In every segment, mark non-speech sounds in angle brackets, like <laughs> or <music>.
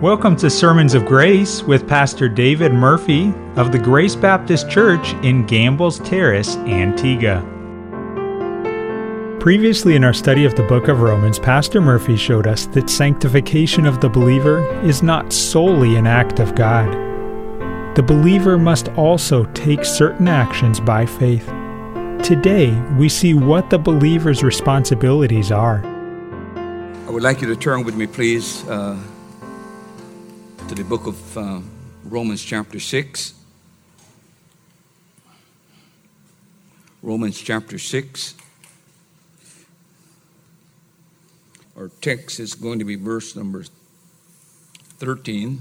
Welcome to Sermons of Grace with Pastor David Murphy of the Grace Baptist Church in Gambles Terrace, Antigua. Previously, in our study of the book of Romans, Pastor Murphy showed us that sanctification of the believer is not solely an act of God. The believer must also take certain actions by faith. Today, we see what the believer's responsibilities are. I would like you to turn with me, please, uh, to the book of uh, Romans, chapter 6. Romans, chapter 6. Our text is going to be verse number 13.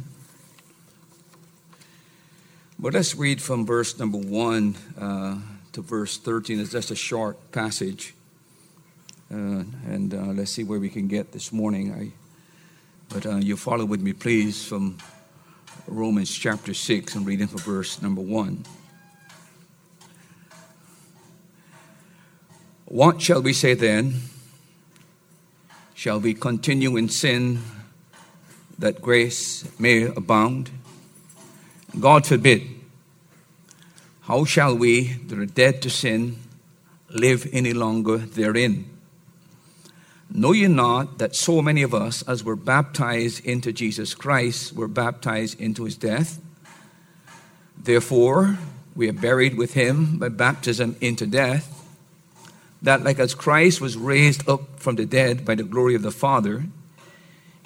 But let's read from verse number 1 uh, to verse 13. It's just a short passage. Uh, and uh, let's see where we can get this morning. I but uh, you follow with me, please, from Romans chapter 6 and reading from verse number 1. What shall we say then? Shall we continue in sin that grace may abound? God forbid. How shall we that are dead to sin live any longer therein? Know ye not that so many of us, as were baptized into Jesus Christ, were baptized into his death? Therefore, we are buried with him by baptism into death, that like as Christ was raised up from the dead by the glory of the Father,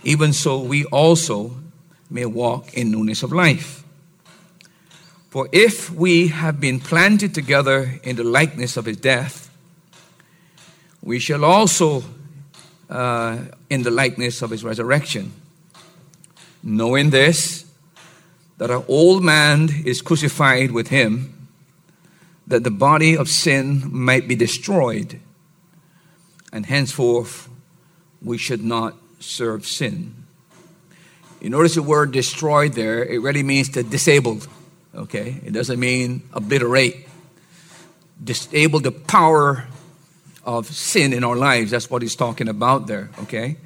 even so we also may walk in newness of life. For if we have been planted together in the likeness of his death, we shall also uh, in the likeness of his resurrection. Knowing this, that our old man is crucified with him, that the body of sin might be destroyed, and henceforth we should not serve sin. You notice the word destroyed there, it really means to disabled. Okay? It doesn't mean obliterate. Disable the power of sin in our lives. That's what he's talking about there, okay?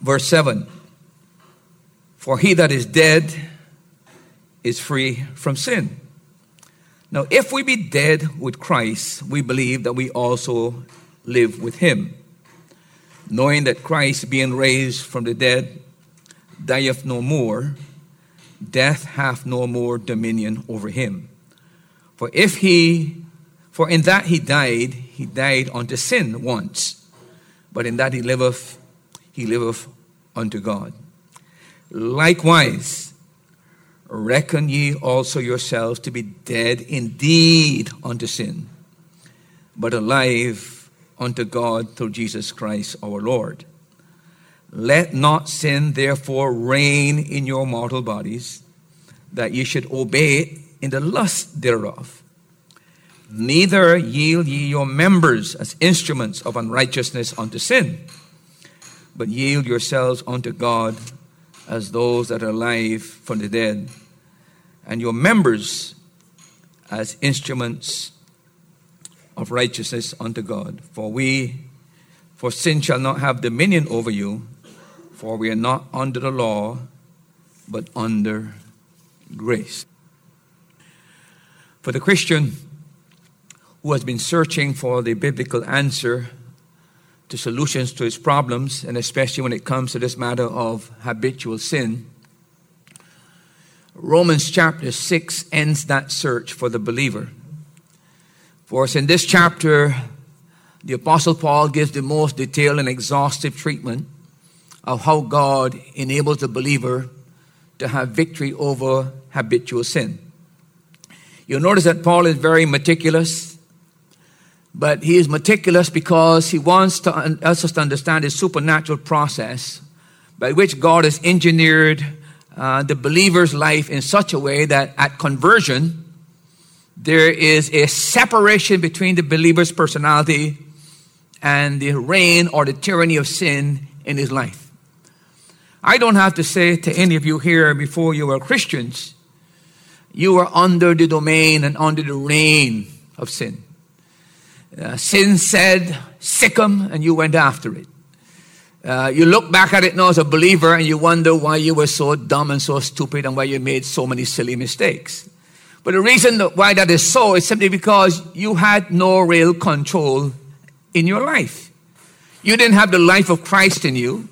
Verse 7 For he that is dead is free from sin. Now, if we be dead with Christ, we believe that we also live with him, knowing that Christ, being raised from the dead, dieth no more, death hath no more dominion over him. For if he for in that he died, he died unto sin once, but in that he liveth, he liveth unto God. Likewise, reckon ye also yourselves to be dead indeed unto sin, but alive unto God through Jesus Christ our Lord. Let not sin therefore reign in your mortal bodies, that ye should obey in the lust thereof. Neither yield ye your members as instruments of unrighteousness unto sin, but yield yourselves unto God as those that are alive from the dead, and your members as instruments of righteousness unto God. For we, for sin shall not have dominion over you, for we are not under the law, but under grace. For the Christian, who has been searching for the biblical answer to solutions to his problems, and especially when it comes to this matter of habitual sin. Romans chapter 6 ends that search for the believer. For us in this chapter, the Apostle Paul gives the most detailed and exhaustive treatment of how God enables the believer to have victory over habitual sin. You'll notice that Paul is very meticulous but he is meticulous because he wants to, us to understand his supernatural process by which God has engineered uh, the believer's life in such a way that at conversion, there is a separation between the believer's personality and the reign or the tyranny of sin in his life. I don't have to say to any of you here before you were Christians, you were under the domain and under the reign of sin. Uh, sin said, sick 'em, and you went after it. Uh, you look back at it now as a believer and you wonder why you were so dumb and so stupid and why you made so many silly mistakes. But the reason that why that is so is simply because you had no real control in your life. You didn't have the life of Christ in you.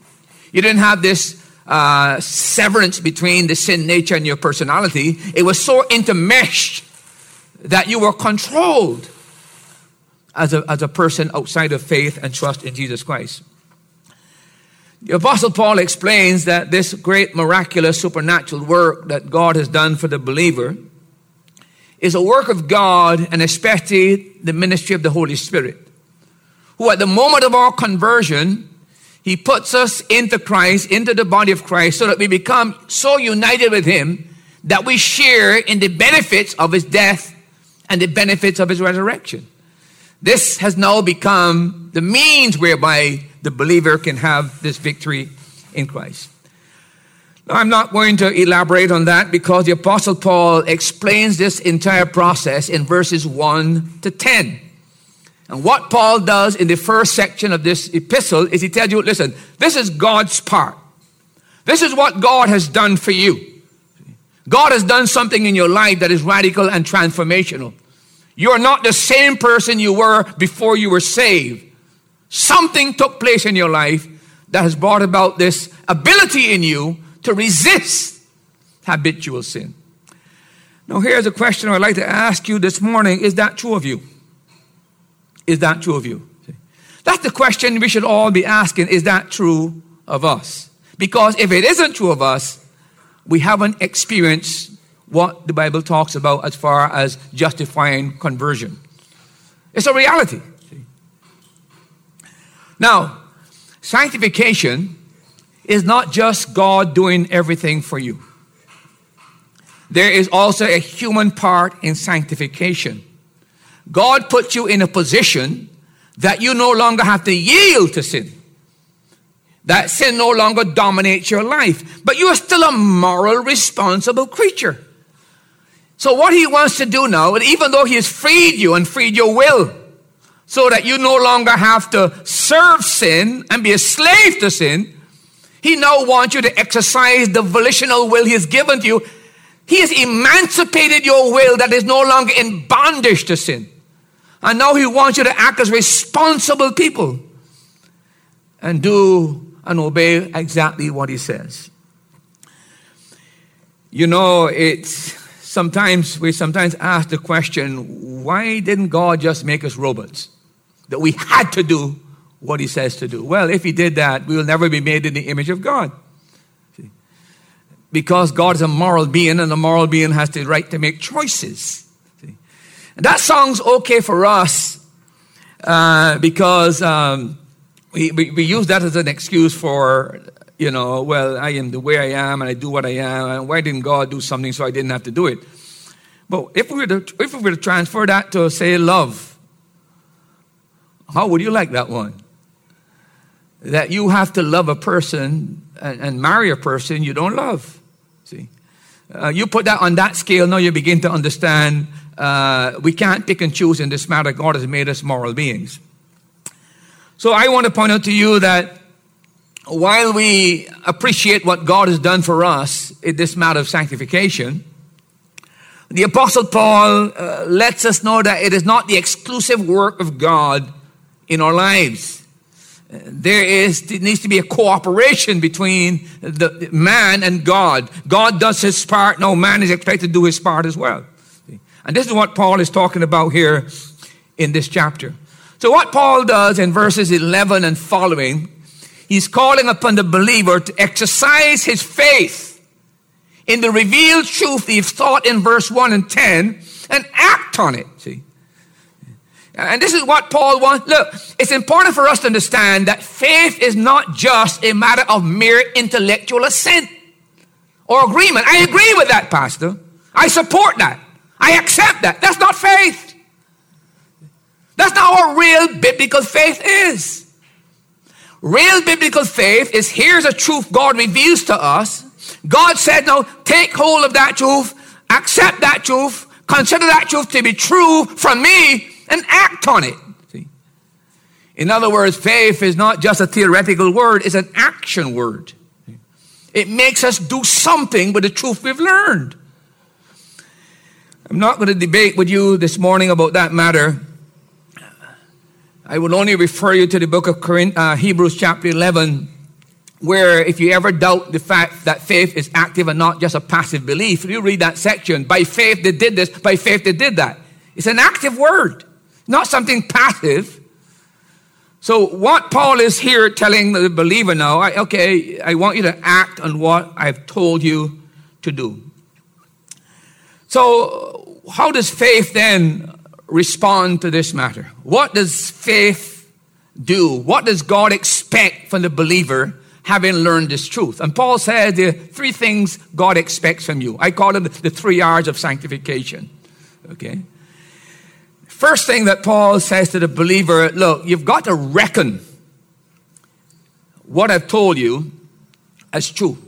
You didn't have this uh, severance between the sin nature and your personality. It was so intermeshed that you were controlled as a, as a person outside of faith and trust in Jesus Christ. The Apostle Paul explains that this great miraculous supernatural work that God has done for the believer is a work of God and especially the ministry of the Holy Spirit, who at the moment of our conversion, he puts us into Christ, into the body of Christ, so that we become so united with him that we share in the benefits of his death and the benefits of his resurrection. This has now become the means whereby the believer can have this victory in Christ. Now, I'm not going to elaborate on that because the Apostle Paul explains this entire process in verses 1 to 10. And what Paul does in the first section of this epistle is he tells you, listen, this is God's part. This is what God has done for you. God has done something in your life that is radical and transformational. You are not the same person you were before you were saved. Something took place in your life that has brought about this ability in you to resist habitual sin. Now, here's a question I'd like to ask you this morning Is that true of you? Is that true of you? That's the question we should all be asking. Is that true of us? Because if it isn't true of us, we haven't experienced what the Bible talks about as far as justifying conversion. It's a reality. Now, sanctification is not just God doing everything for you. There is also a human part in sanctification. God puts you in a position that you no longer have to yield to sin. That sin no longer dominates your life, but you are still a moral, responsible creature. So, what he wants to do now, even though he has freed you and freed your will, so that you no longer have to serve sin and be a slave to sin, he now wants you to exercise the volitional will he has given to you. He has emancipated your will that is no longer in bondage to sin. And now he wants you to act as responsible people and do and obey exactly what he says. You know, it's sometimes we sometimes ask the question, why didn't God just make us robots? That we had to do what he says to do. Well, if he did that, we will never be made in the image of God. See? Because God is a moral being, and a moral being has the right to make choices. See? And that sounds okay for us uh, because um, we, we, we use that as an excuse for you know, well, I am the way I am and I do what I am. And why didn't God do something so I didn't have to do it? But if we were to, if we were to transfer that to, say, love, how would you like that one? That you have to love a person and, and marry a person you don't love. See? Uh, you put that on that scale, now you begin to understand uh, we can't pick and choose in this matter. God has made us moral beings. So I want to point out to you that while we appreciate what God has done for us in this matter of sanctification, the Apostle Paul uh, lets us know that it is not the exclusive work of God in our lives. There is there needs to be a cooperation between the man and God. God does his part, no man is expected to do his part as well. And this is what Paul is talking about here in this chapter. So what Paul does in verses 11 and following He's calling upon the believer to exercise his faith in the revealed truth he's taught in verse 1 and 10 and act on it. See? And this is what Paul wants. Look, it's important for us to understand that faith is not just a matter of mere intellectual assent or agreement. I agree with that, Pastor. I support that. I accept that. That's not faith. That's not what real biblical faith is. Real biblical faith is here's a truth God reveals to us. God said, no, take hold of that truth, accept that truth, consider that truth to be true from me, and act on it. See? In other words, faith is not just a theoretical word, it's an action word. It makes us do something with the truth we've learned. I'm not going to debate with you this morning about that matter. I will only refer you to the book of uh, Hebrews, chapter 11, where if you ever doubt the fact that faith is active and not just a passive belief, you read that section. By faith they did this, by faith they did that. It's an active word, not something passive. So what Paul is here telling the believer now, I, okay, I want you to act on what I've told you to do. So how does faith then respond to this matter? What does faith do? What does God expect from the believer having learned this truth? And Paul there are three things God expects from you. I call them the three R's of sanctification. Okay? First thing that Paul says to the believer look, you've got to reckon what I've told you as true.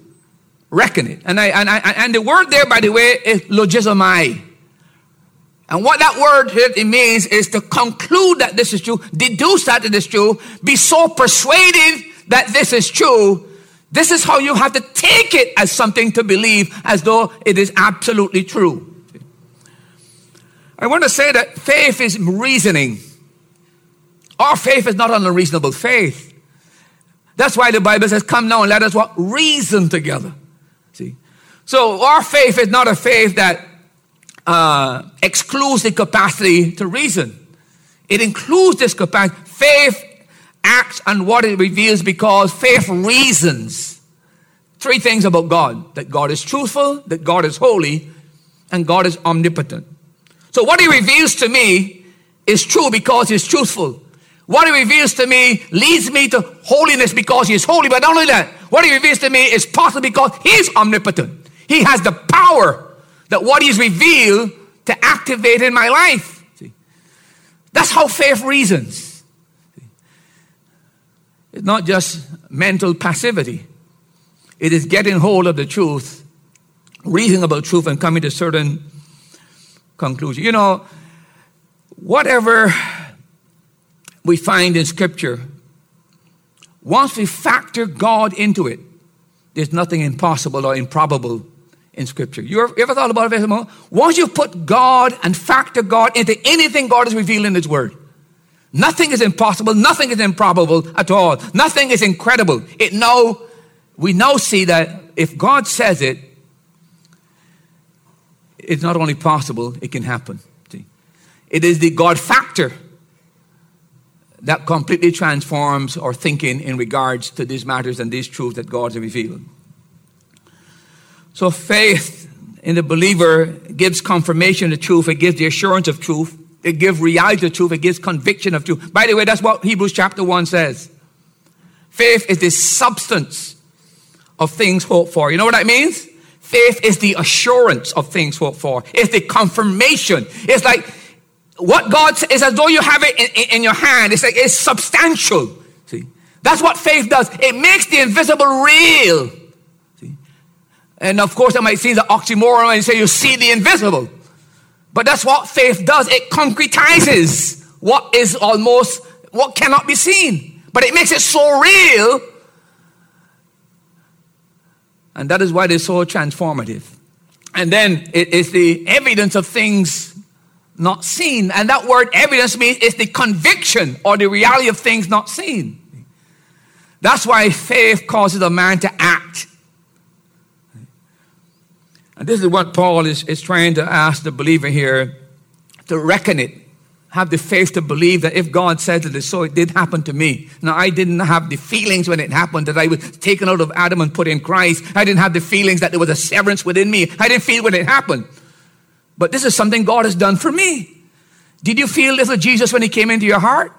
Reckon it. And, I, and, I, and the word there, by the way, is logizomai. And what that word it means is to conclude that this is true, deduce that it is true, be so persuaded that this is true. This is how you have to take it as something to believe as though it is absolutely true. I want to say that faith is reasoning. Our faith is not an unreasonable faith. That's why the Bible says, Come now and let us what? Reason together. See? So our faith is not a faith that uh, excludes the capacity to reason. It includes this capacity. Faith acts on what it reveals because faith reasons. Three things about God that God is truthful, that God is holy, and God is omnipotent. So, what He reveals to me is true because He's truthful. What He reveals to me leads me to holiness because He is holy. But not only that, what He reveals to me is possible because He's omnipotent. He has the power that what He's revealed to activate in my life. See? That's how faith reasons. It's not just mental passivity, it is getting hold of the truth, reasoning about truth, and coming to certain conclusion. You know, whatever we find in Scripture, once we factor God into it, there's nothing impossible or improbable in Scripture. You ever, thought about it? Once you put God and factor God into anything God is revealing in His Word, nothing is impossible, nothing is improbable at all, nothing is incredible. It now, we now see that if God says it, it's not only possible, it can happen. See? It is the God factor that completely transforms our thinking in regards to these matters and these truths that God has revealed. So faith in the believer gives confirmation of truth. It gives the assurance of truth. It gives reality of truth. It gives conviction of truth. By the way, that's what Hebrews chapter 1 says. Faith is the substance of things hoped for. You know what that means? Faith is the assurance of things hoped for. It's the confirmation. It's like what God says, as though you have it in, in, in your hand. It's like it's substantial. See? That's what faith does. It makes the invisible real. And of course, that might seem the oxymoron and say you see the invisible. But that's what faith does. It concretizes what is almost, what cannot be seen. But it makes it so real. And that is why they're so transformative. And then it is the evidence of things not seen. And that word evidence means it's the conviction or the reality of things not seen. That's why faith causes a man to act and this is what Paul is, is trying to ask the believer here to reckon it. Have the faith to believe that if God said it is so, it did happen to me. Now, I didn't have the feelings when it happened that I was taken out of Adam and put in Christ. I didn't have the feelings that there was a severance within me. I didn't feel when it happened. But this is something God has done for me. Did you feel little Jesus when he came into your heart?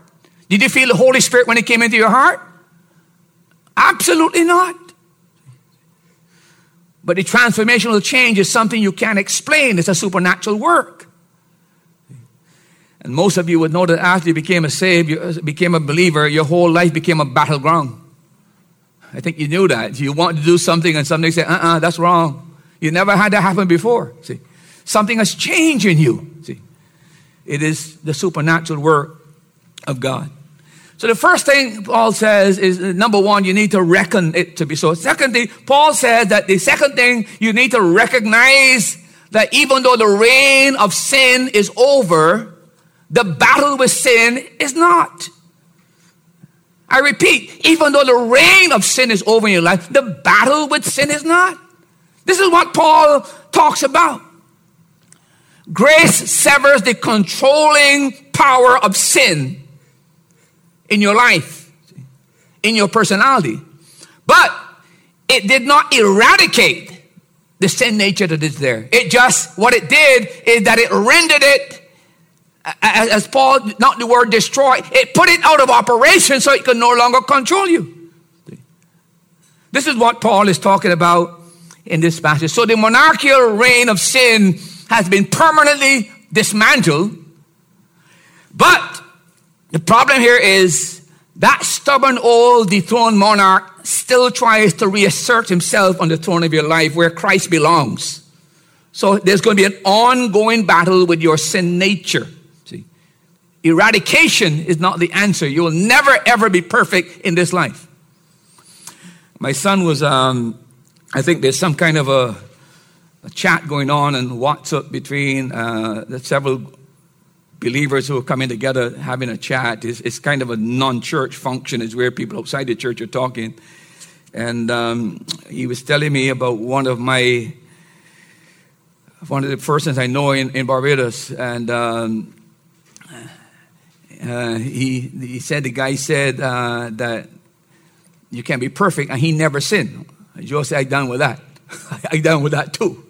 Did you feel the Holy Spirit when he came into your heart? Absolutely not. But the transformational change is something you can't explain. It's a supernatural work. And most of you would know that after you became a saved, you became a believer, your whole life became a battleground. I think you knew that. You want to do something and somebody say, uh-uh, that's wrong. You never had that happen before. See, something has changed in you. See, it is the supernatural work of God. So the first thing Paul says is uh, number one, you need to reckon it to be so. Secondly, Paul says that the second thing you need to recognize that even though the reign of sin is over, the battle with sin is not. I repeat, even though the reign of sin is over in your life, the battle with sin is not. This is what Paul talks about. Grace severs the controlling power of sin in your life, in your personality. But it did not eradicate the sin nature that is there. It just, what it did is that it rendered it, as Paul, not the word destroy, it put it out of operation so it could no longer control you. This is what Paul is talking about in this passage. So the monarchical reign of sin has been permanently dismantled. But the problem here is that stubborn old dethroned monarch still tries to reassert himself on the throne of your life where Christ belongs. So there's going to be an ongoing battle with your sin nature. See, eradication is not the answer. You will never ever be perfect in this life. My son was, um, I think there's some kind of a, a chat going on in WhatsApp between uh, the several believers who are coming together having a chat. It's, it's kind of a non church function, it's where people outside the church are talking. And um, he was telling me about one of my, one of the persons I know in, in Barbados. And um, uh, he, he said, the guy said uh, that you can't be perfect, and he never sinned. Joe said, I'm done with that. <laughs> I'm done with that too.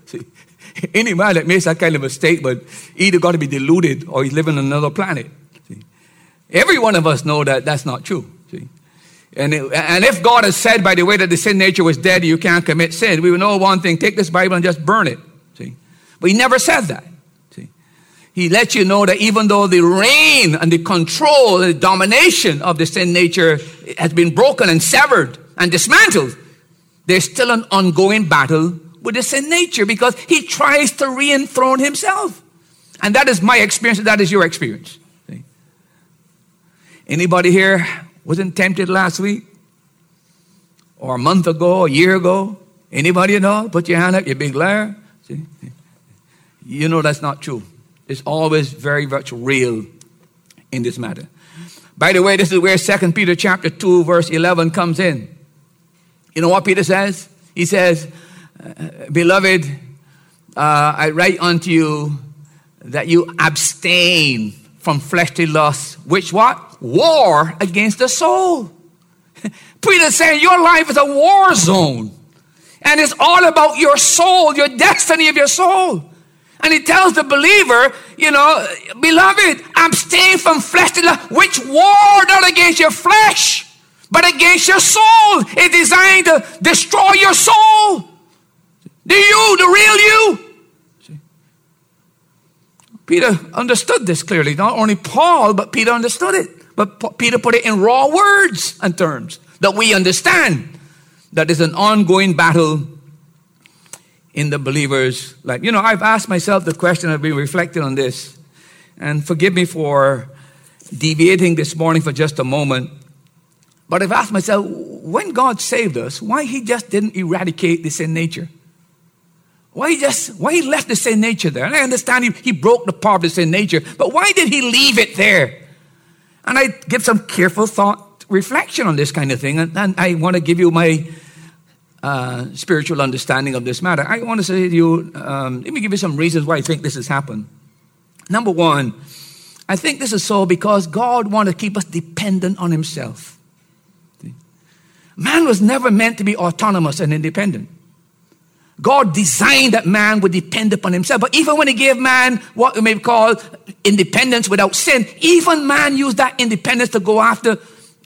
<laughs> Any man that makes that kind of a statement either got to be deluded or he's living on another planet. See? Every one of us know that that's not true. See? And, it, and if God has said, by the way, that the sin nature was dead, you can't commit sin, we would know one thing take this Bible and just burn it. See? But He never said that. See? He lets you know that even though the reign and the control and the domination of the sin nature has been broken and severed and dismantled, there's still an ongoing battle with the sin nature because he tries to re-enthrone himself. And that is my experience, that is your experience. See? Anybody here wasn't tempted last week? Or a month ago, a year ago? Anybody at all? Put your hand up, you big liar. See? You know that's not true. It's always very much real in this matter. By the way, this is where 2 Peter chapter 2, verse 11 comes in. You know what Peter says? He says, Beloved, uh, I write unto you that you abstain from fleshly lusts, which what? War against the soul. <laughs> Peter saying your life is a war zone. And it's all about your soul, your destiny of your soul. And he tells the believer, you know, beloved, abstain from fleshly lust, which war not against your flesh, but against your soul. It's designed to destroy your soul. The you, the real you. See? Peter understood this clearly. Not only Paul, but Peter understood it. But Peter put it in raw words and terms that we understand. That is an ongoing battle in the believer's life. You know, I've asked myself the question, I've been reflecting on this, and forgive me for deviating this morning for just a moment. But I've asked myself, when God saved us, why He just didn't eradicate the sin nature? Why he just why he left the sin nature there? And I understand he, he broke the power of the sin nature, but why did he leave it there? And I give some careful thought, reflection on this kind of thing, and, and I want to give you my uh, spiritual understanding of this matter. I want to say to you, um, let me give you some reasons why I think this has happened. Number one, I think this is so because God wanted to keep us dependent on Himself. Man was never meant to be autonomous and independent. God designed that man would depend upon himself. But even when he gave man what we may call independence without sin, even man used that independence to go after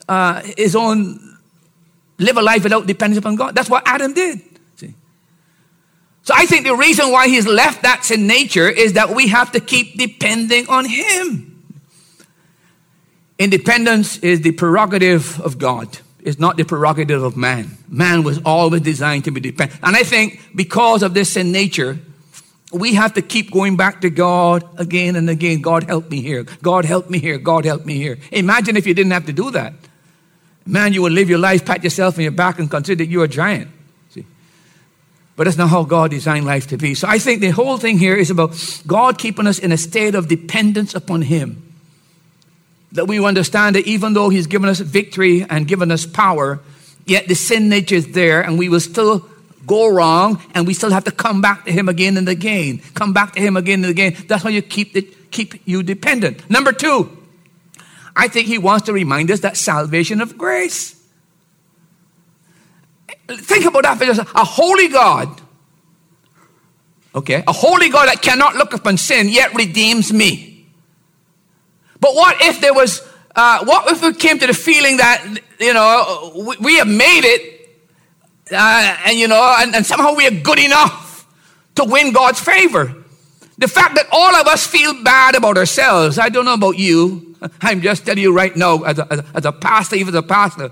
uh, his own, live a life without dependence upon God. That's what Adam did. See? So I think the reason why he's left that sin nature is that we have to keep depending on him. Independence is the prerogative of God is not the prerogative of man. Man was always designed to be dependent. And I think because of this sin nature, we have to keep going back to God again and again. God help me here. God help me here. God help me here. Imagine if you didn't have to do that. Man, you would live your life, pat yourself on your back, and consider that you a giant. See? But that's not how God designed life to be. So I think the whole thing here is about God keeping us in a state of dependence upon Him. That we understand that even though He's given us victory and given us power, yet the sin nature is there, and we will still go wrong, and we still have to come back to Him again and again. Come back to Him again and again. That's how you keep, the, keep you dependent. Number two, I think He wants to remind us that salvation of grace. Think about that for just a holy God. Okay, a holy God that cannot look upon sin yet redeems me. But what if there was, uh, what if we came to the feeling that, you know, we, we have made it uh, and you know, and, and somehow we are good enough to win God's favor. The fact that all of us feel bad about ourselves, I don't know about you. <laughs> I'm just telling you right now, as a, as a, as a pastor, even as a pastor,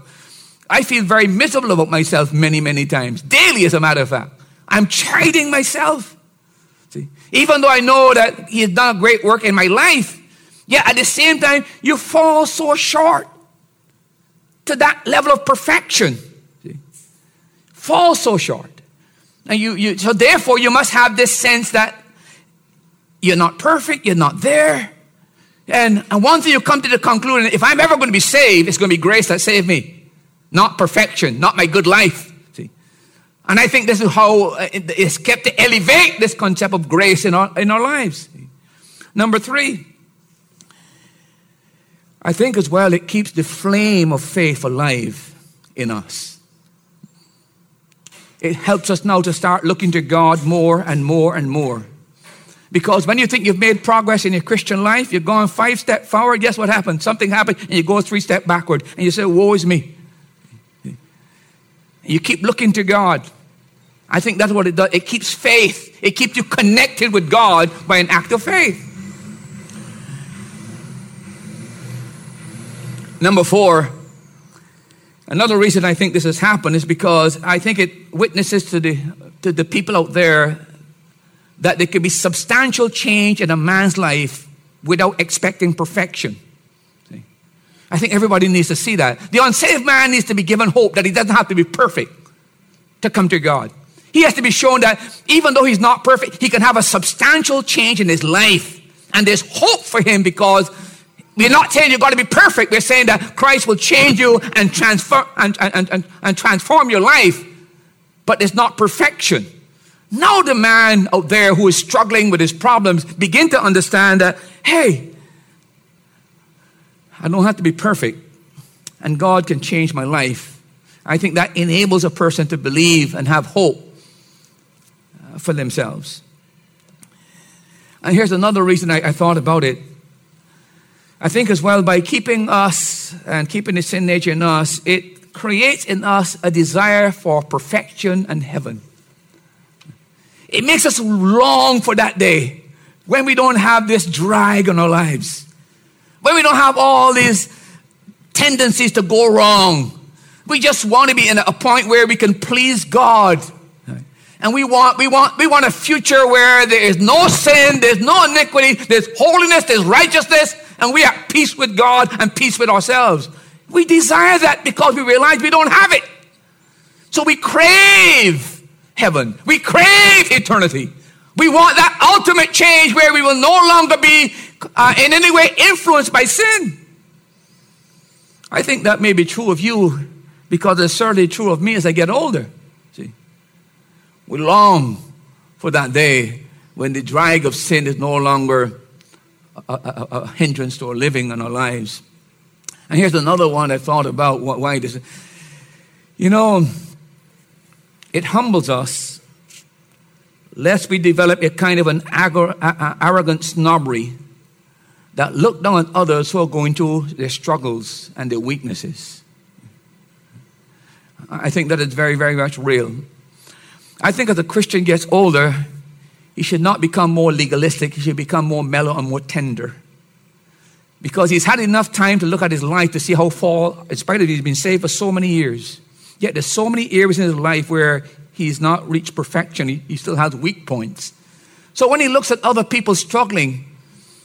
I feel very miserable about myself many, many times. Daily, as a matter of fact. I'm chiding myself. See? Even though I know that He has done a great work in my life, yet at the same time, you fall so short to that level of perfection fall so short. And you, you, so therefore, you must have this sense that you're not perfect, you're not there. And, and once you come to the conclusion, if I'm ever going to be saved, it's going to be grace that saved me, not perfection, not my good life. See? And I think this is how uh, it's kept to elevate this concept of grace in our, in our lives. Number three, I think as well, it keeps the flame of faith alive in us it helps us now to start looking to God more and more and more. Because when you think you've made progress in your Christian life, you're going five steps forward, guess what happens? Something happened and you go three steps backward and you say, Woe is me. You keep looking to God. I think that's what it does. It keeps faith, it keeps you connected with God by an act of faith. Number four, Another reason I think this has happened is because I think it witnesses to the, to the people out there that there could be substantial change in a man's life without expecting perfection. See? I think everybody needs to see that. The unsaved man needs to be given hope that he doesn't have to be perfect to come to God. He has to be shown that even though he's not perfect, he can have a substantial change in his life. And there's hope for him because we're not saying you've got to be perfect. We're saying that Christ will change you and transfer and, and, and, and transform your life. But it's not perfection. Now the man out there who is struggling with his problems begin to understand that, hey, I don't have to be perfect, and God can change my life. I think that enables a person to believe and have hope uh, for themselves. And here's another reason I, I thought about it. I think as well, by keeping us and keeping the sin nature in us, it creates in us a desire for perfection and heaven. It makes us long for that day when we don't have this drag on our lives, when we don't have all these tendencies to go wrong. We just want to be in a point where we can please God. And we want, we want, we want a future where there is no sin, there's no iniquity, there's holiness, there's righteousness, and we are at peace with God and peace with ourselves. We desire that because we realize we don't have it. So we crave heaven. We crave eternity. We want that ultimate change where we will no longer be uh, in any way influenced by sin. I think that may be true of you because it's certainly true of me as I get older. See, we long for that day when the drag of sin is no longer a, a, a hindrance to our living and our lives. And here's another one I thought about why this. You know, it humbles us lest we develop a kind of an arrogant snobbery that look down on others who are going through their struggles and their weaknesses. I think that is very, very much real. I think as a Christian gets older, he should not become more legalistic, he should become more mellow and more tender. Because he's had enough time to look at his life to see how far, in spite of he's been saved for so many years. Yet there's so many areas in his life where he's not reached perfection. He, he still has weak points. So when he looks at other people struggling,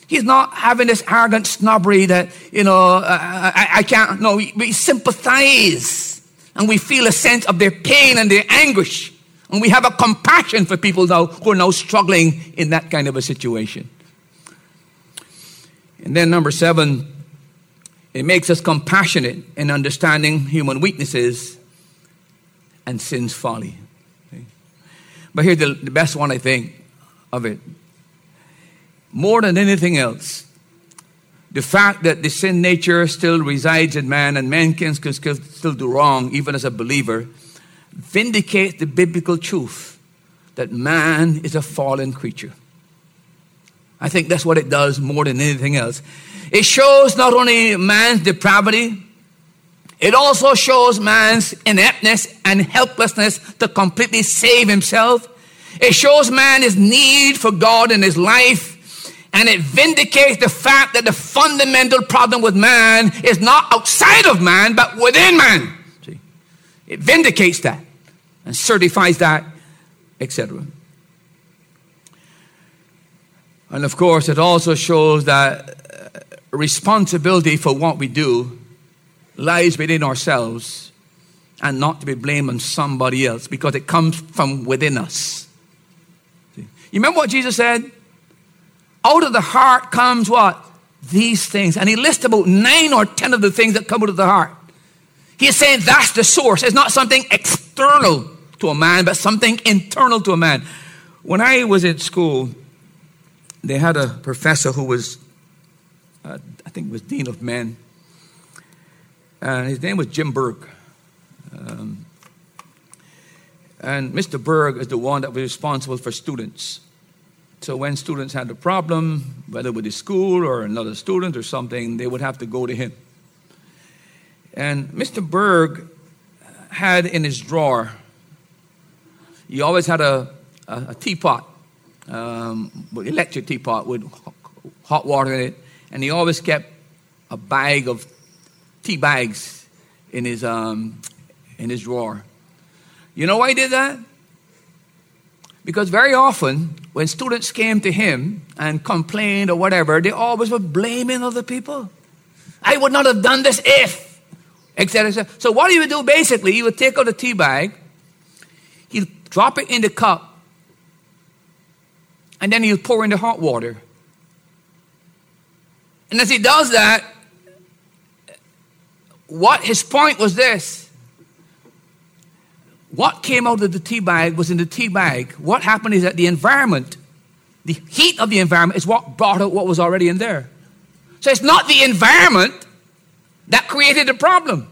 he's not having this arrogant snobbery that, you know, uh, I, I, I can't. No, we, we sympathize and we feel a sense of their pain and their anguish. And we have a compassion for people now who are now struggling in that kind of a situation. And then number seven, it makes us compassionate in understanding human weaknesses and sin's folly. But here's the, the best one, I think, of it. More than anything else, the fact that the sin nature still resides in man and man can still do wrong, even as a believer, vindicates the biblical truth that man is a fallen creature. I think that's what it does more than anything else. It shows not only man's depravity, it also shows man's ineptness and helplessness to completely save himself. It shows man his need for God in his life. And it vindicates the fact that the fundamental problem with man is not outside of man, but within man. It vindicates that and certifies that, etc. And of course, it also shows that uh, responsibility for what we do lies within ourselves and not to be blamed on somebody else because it comes from within us. You remember what Jesus said? Out of the heart comes what? These things. And he lists about nine or ten of the things that come out of the heart. He is saying that's the source. It's not something external to a man, but something internal to a man. When I was in school, they had a professor who was, uh, I think, was dean of men, and his name was Jim Berg. Um, and Mr. Berg is the one that was responsible for students. So when students had a problem, whether with the school or another student or something, they would have to go to him. And Mr. Berg had in his drawer, he always had a, a, a teapot um, electric teapot with hot water in it, and he always kept a bag of tea bags in his um, in his drawer. You know why he did that? Because very often, when students came to him and complained or whatever, they always were blaming other people. I would not have done this if, etc. Et so what he would do basically, he would take out a tea bag, he'd drop it in the cup, and then he would pour in the hot water. And as he does that, what his point was this what came out of the tea bag was in the tea bag. What happened is that the environment, the heat of the environment, is what brought out what was already in there. So it's not the environment that created the problem.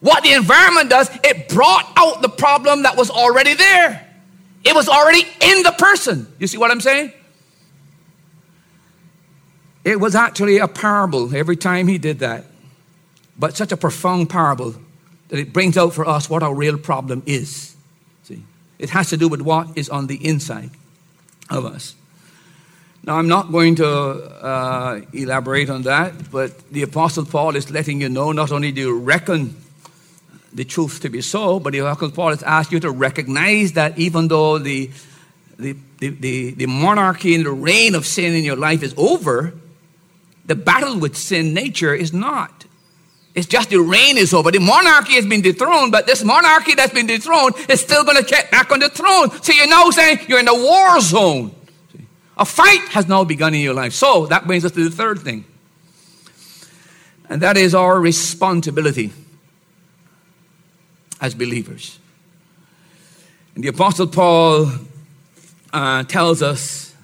What the environment does, it brought out the problem that was already there. It was already in the person. You see what I'm saying? It was actually a parable every time he did that. But such a profound parable that it brings out for us what our real problem is. See? It has to do with what is on the inside of us. Now, I'm not going to uh, elaborate on that, but the Apostle Paul is letting you know not only do you reckon the truth to be so, but the Apostle Paul has asked you to recognize that even though the, the, the, the, the monarchy and the reign of sin in your life is over, the battle with sin nature is not. It's just the reign is over. The monarchy has been dethroned, but this monarchy that's been dethroned is still going to get back on the throne. So you're now saying you're in a war zone. A fight has now begun in your life. So that brings us to the third thing. And that is our responsibility as believers. And the Apostle Paul uh, tells us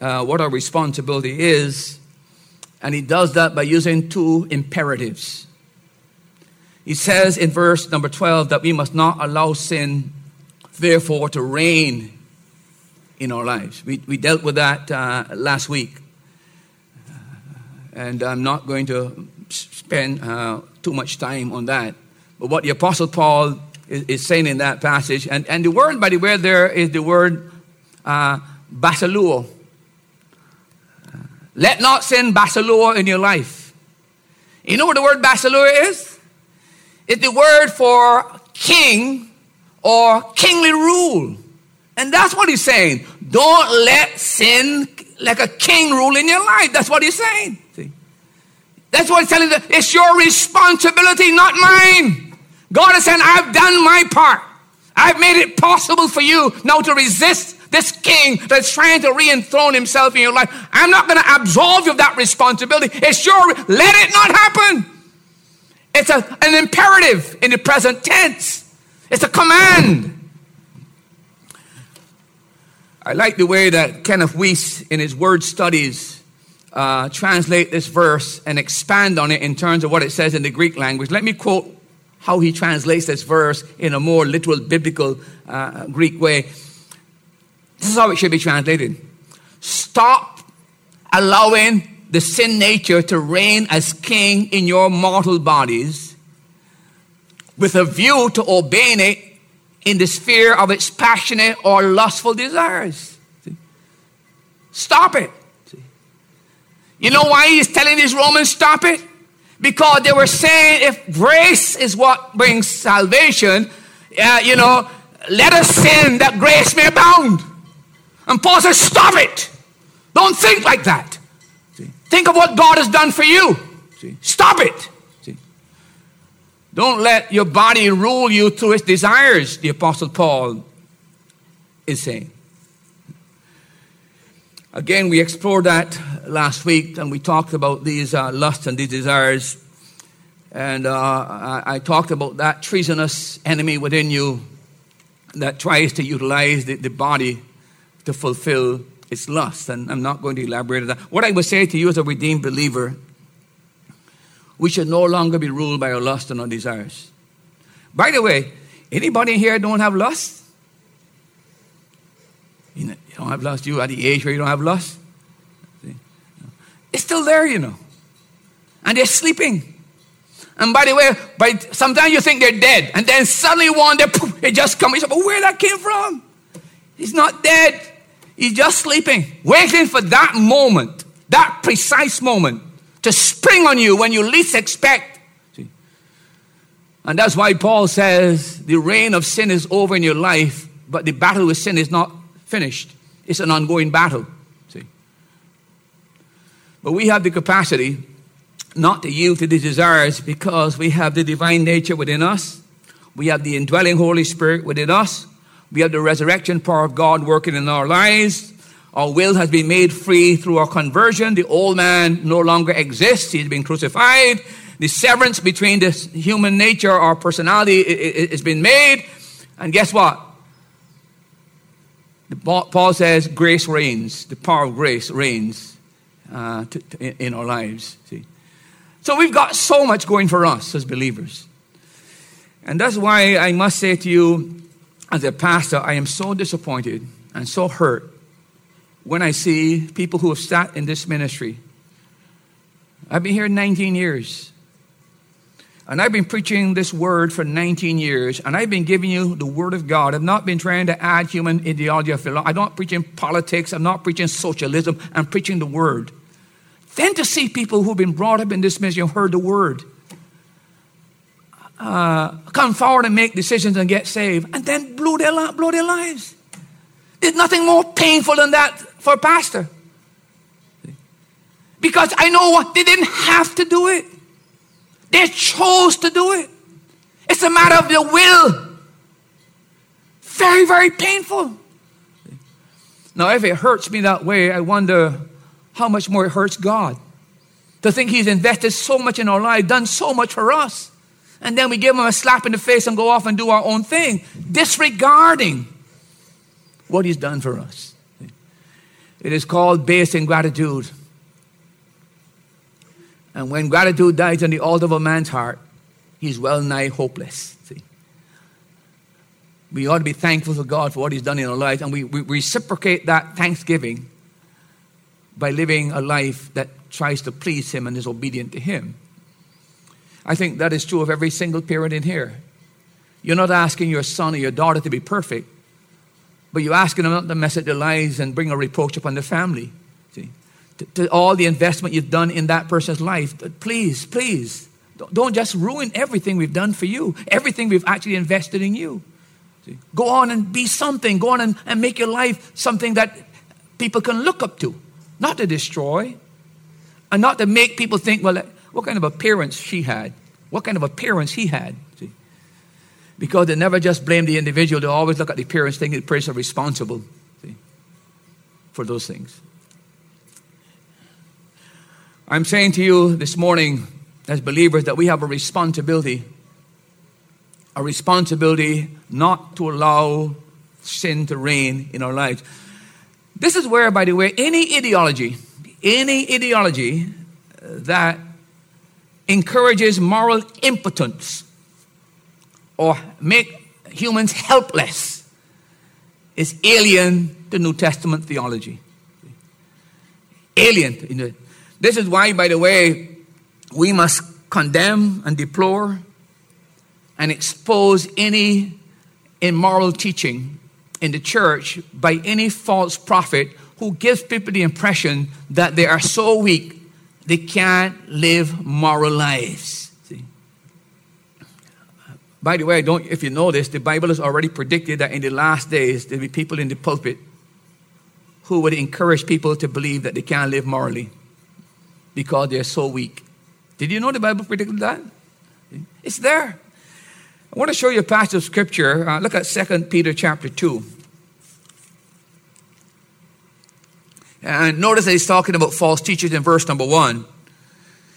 uh, what our responsibility is, and he does that by using two imperatives. He says in verse number 12 that we must not allow sin, therefore, to reign in our lives. We, we dealt with that uh, last week. And I'm not going to spend uh, too much time on that. But what the Apostle Paul is, is, saying in that passage, and, and the word, by the way, there is the word uh, basileuo. Let not sin basileuo in your life. You know what the word basileuo is? It's the word for king or kingly rule. And that's what he's saying. Don't let sin like a king rule in your life. That's what he's saying. See? That's what he's telling you. It's your responsibility, not mine. God is saying, I've done my part. I've made it possible for you now to resist this king that's trying to re-enthrone himself in your life. I'm not going to absolve you of that responsibility. It's your, let it not happen. It's a, an imperative in the present tense. It's a command. I like the way that Kenneth Wuest, in his word studies, uh, translate this verse and expand on it in terms of what it says in the Greek language. Let me quote how he translates this verse in a more literal biblical uh, Greek way. This is how it should be translated Stop allowing the sin nature to reign as king in your mortal bodies with a view to obeying it in the sphere of its passionate or lustful desires. Stop it. You know why he's telling these Romans stop it? Because they were saying if grace is what brings salvation, uh, you know, let us sin that grace may abound. And Paul says, stop it. Don't think like that. Think of what God has done for you. Stop it. Don't let your body rule you through its desires, the Apostle Paul is saying. Again, we explored that last week and we talked about these uh, lusts and these desires. And uh, I, I, talked about that treasonous enemy within you that tries to utilize the, the body to fulfill its lust. And I'm not going to elaborate on that. What I would say to you as a redeemed believer we should no longer be ruled by our lust and our desires. By the way, anybody here don't have lust? You, don't have lust. You at the age where you don't have lust? It's still there, you know. And they're sleeping. And by the way, by sometimes you think they're dead, and then suddenly one day, poof, it just comes. You say, but where that came from? He's not dead. He's just sleeping, waiting for that moment, that precise moment to spring on you when you least expect. See? And that's why Paul says the reign of sin is over in your life, but the battle with sin is not finished. It's an ongoing battle. See? But we have the capacity not to yield to the desires because we have the divine nature within us. We have the indwelling Holy Spirit within us. We have the resurrection power of God working in our lives. Our will has been made free through our conversion. The old man no longer exists. He's been crucified. The severance between this human nature, our personality, has been made. And guess what? Paul says grace reigns. The power of grace reigns uh, in our lives. See? So we've got so much going for us as believers. And that's why I must say to you, as a pastor, I am so disappointed and so hurt when I see people who have sat in this ministry. I've been here 19 years. And I've been preaching this word for 19 years, and I've been giving you the word of God. I've not been trying to add human ideology. I'm not preaching politics. I'm not preaching socialism. I'm preaching the word. Then to see people who've been brought up in this ministry and heard the word uh, come forward and make decisions and get saved, and then blow their, blow their lives. There's nothing more painful than that for a pastor. Because I know what they didn't have to do it. They chose to do it. It's a matter of their will. Very, very painful. Now, if it hurts me that way, I wonder how much more it hurts God. To think He's invested so much in our life, done so much for us, and then we give Him a slap in the face and go off and do our own thing, disregarding what He's done for us. It is called base ingratitude. And when gratitude dies on the altar of a man's heart, he's well nigh hopeless. See? We ought to be thankful to God for what He's done in our lives, and we, we reciprocate that thanksgiving by living a life that tries to please Him and is obedient to Him. I think that is true of every single parent in here. You're not asking your son or your daughter to be perfect, but you're asking them not to mess up their lives and bring a reproach upon the family. See? To, to all the investment you've done in that person's life, please, please, don't just ruin everything we've done for you, everything we've actually invested in you. See? Go on and be something. Go on and, and make your life something that people can look up to, not to destroy, and not to make people think, well, what kind of appearance she had, what kind of appearance he had. Because they never just blame the individual, they always look at the parents, thinking the parents are responsible see, for those things. I'm saying to you this morning, as believers, that we have a responsibility. A responsibility not to allow sin to reign in our lives. This is where, by the way, any ideology, any ideology that encourages moral impotence or make humans helpless is alien to New Testament theology. Alien. This is why, by the way, we must condemn and deplore and expose any immoral teaching in the church by any false prophet who gives people the impression that they are so weak they can't live moral lives. By the way, don't if you know this, the Bible has already predicted that in the last days there'll be people in the pulpit who would encourage people to believe that they can't live morally because they're so weak. Did you know the Bible predicted that? It's there. I want to show you a passage of scripture. Uh, look at 2 Peter chapter 2. And notice that he's talking about false teachers in verse number 1.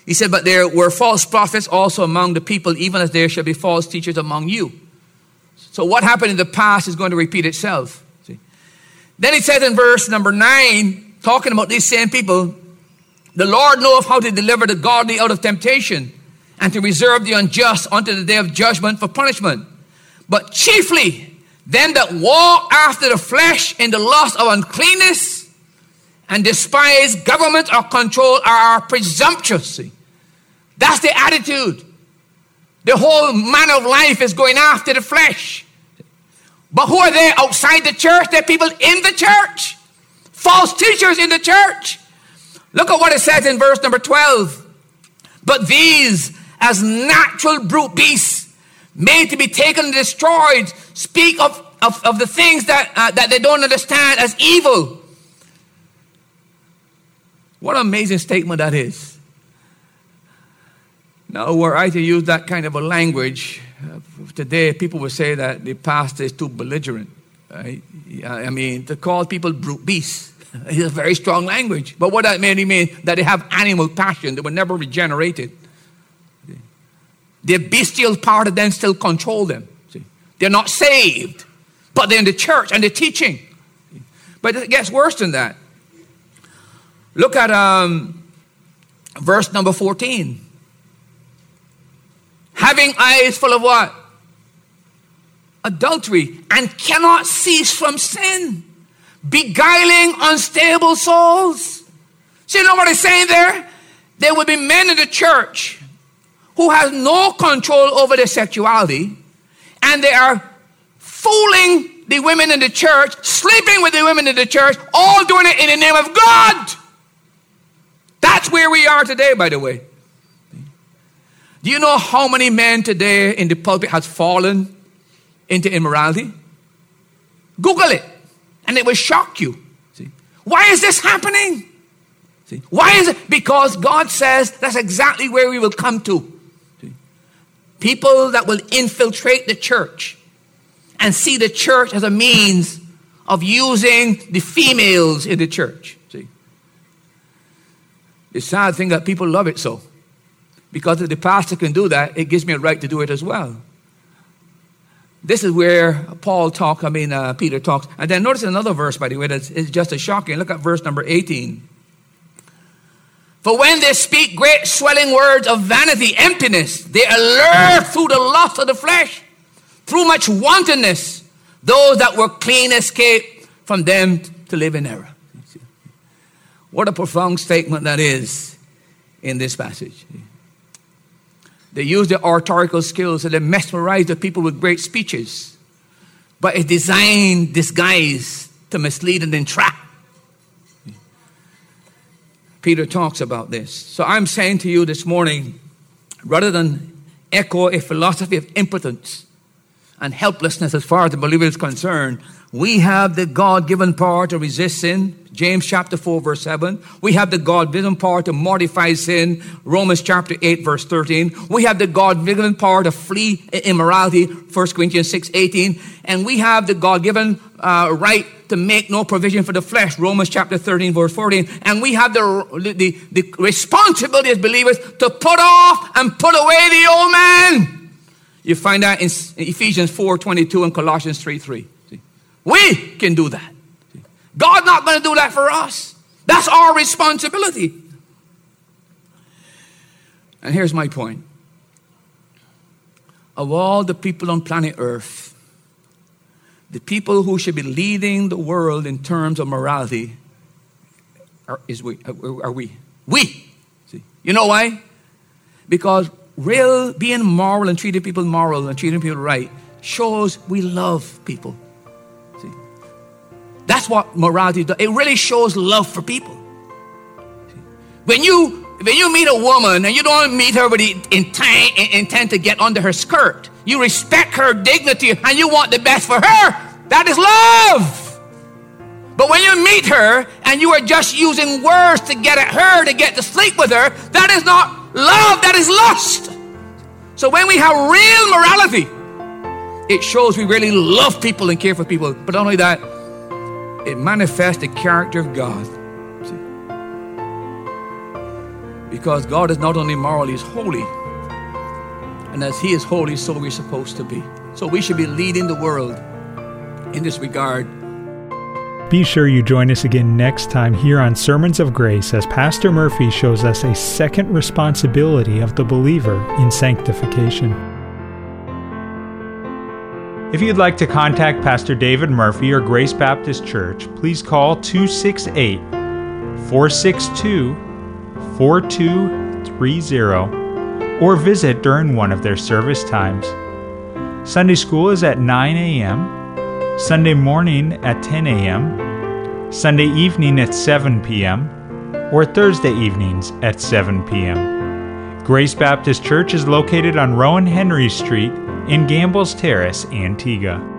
He said, But there were false prophets also among the people, even as there shall be false teachers among you. So what happened in the past is going to repeat itself. See? Then he says in verse number 9, talking about these same people, the Lord knoweth how to deliver the godly out of temptation and to reserve the unjust unto the day of judgment for punishment. But chiefly, them that walk after the flesh in the lust of uncleanness and despise government or control are presumptuous. That's the attitude. The whole manner of life is going after the flesh. But who are they outside the church? They're people in the church. False teachers in the church. Look at what it says in verse number 12. But these, as natural brute beasts, made to be taken and destroyed, speak of, of, of the things that, uh, that they don't understand as evil. What an amazing statement that is. Now, were I to use that kind of a language, uh, today people would say that the pastor is too belligerent. Right? I mean, to call people brute beasts <laughs> is a very strong language. But what that mainly means that they have animal passion, they were never regenerated. Their bestial part of them still control them. See? They're not saved, but they're in the church and they're teaching. But it gets worse than that. Look at um, verse number 14. Having eyes full of what? Adultery and cannot cease from sin, beguiling unstable souls. See, you know what he's saying there? There will be men in the church who has no control over their sexuality, and they are fooling the women in the church, sleeping with the women in the church, all doing it in the name of God. That's where we are today, by the way. Do you know how many men today in the pulpit has fallen into immorality? Google it, and it will shock you. See? Why is this happening? See? Why is it? Because God says that's exactly where we will come to. See? People that will infiltrate the church and see the church as a means of using the females in the church. See? The sad thing that people love it so. Because if the pastor can do that, it gives me a right to do it as well. This is where Paul talks, I mean, uh, Peter talks. And then notice another verse, by the way, that's just as shocking. Look at verse number 18. For when they speak great swelling words of vanity, emptiness, they allure through the lust of the flesh, through much wantonness, those that were clean escape from them to live in error. What a profound statement that is in this passage. They use their oratorical skills and they mesmerize the people with great speeches. But it's designed, disguised to mislead and entrap. Peter talks about this. So I'm saying to you this morning, rather than echo a philosophy of impotence, and helplessness as far as the believer is concerned, we have the God given power to resist sin. James chapter 4, verse 7. We have the God given power to mortify sin. Romans chapter 8, verse 13. We have the God given power to flee immorality. 1 Corinthians 6, 18. And we have the God given uh, right to make no provision for the flesh. Romans chapter 13, verse 14. And we have the, the, the responsibility as believers to put off and put away the old man. You find that in Ephesians 4, 22 and Colossians 3, 3. We can do that. God's not going to do that for us. That's our responsibility. And here's my point. Of all the people on planet Earth, the people who should be leading the world in terms of morality are, is we, are we. We. See? You know why? Because real being moral and treating people moral and treating people right shows we love people. See? That's what morality does. It really shows love for people. When you when you meet a woman and you don't meet her with the intent, intent to get under her skirt, you respect her dignity and you want the best for her. That is love. But when you meet her and you are just using words to get at her, to get to sleep with her, that is not love, that is lost. So when we have real morality, it shows we really love people and care for people. But not only that, it manifests the character of God. See? Because God is not only moral, He's holy. And as He is holy, so we're supposed to be. So we should be leading the world in this regard. Be sure you join us again next time here on Sermons of Grace as Pastor Murphy shows us a second responsibility of the believer in sanctification. If you'd like to contact Pastor David Murphy or Grace Baptist Church, please call 268 462 4230 or visit during one of their service times. Sunday school is at 9 a.m., Sunday morning at 10 a.m., Sunday evening at 7 p.m., or Thursday evenings at 7 p.m. Grace Baptist Church is located on Rowan Henry Street in Gambles Terrace, Antigua.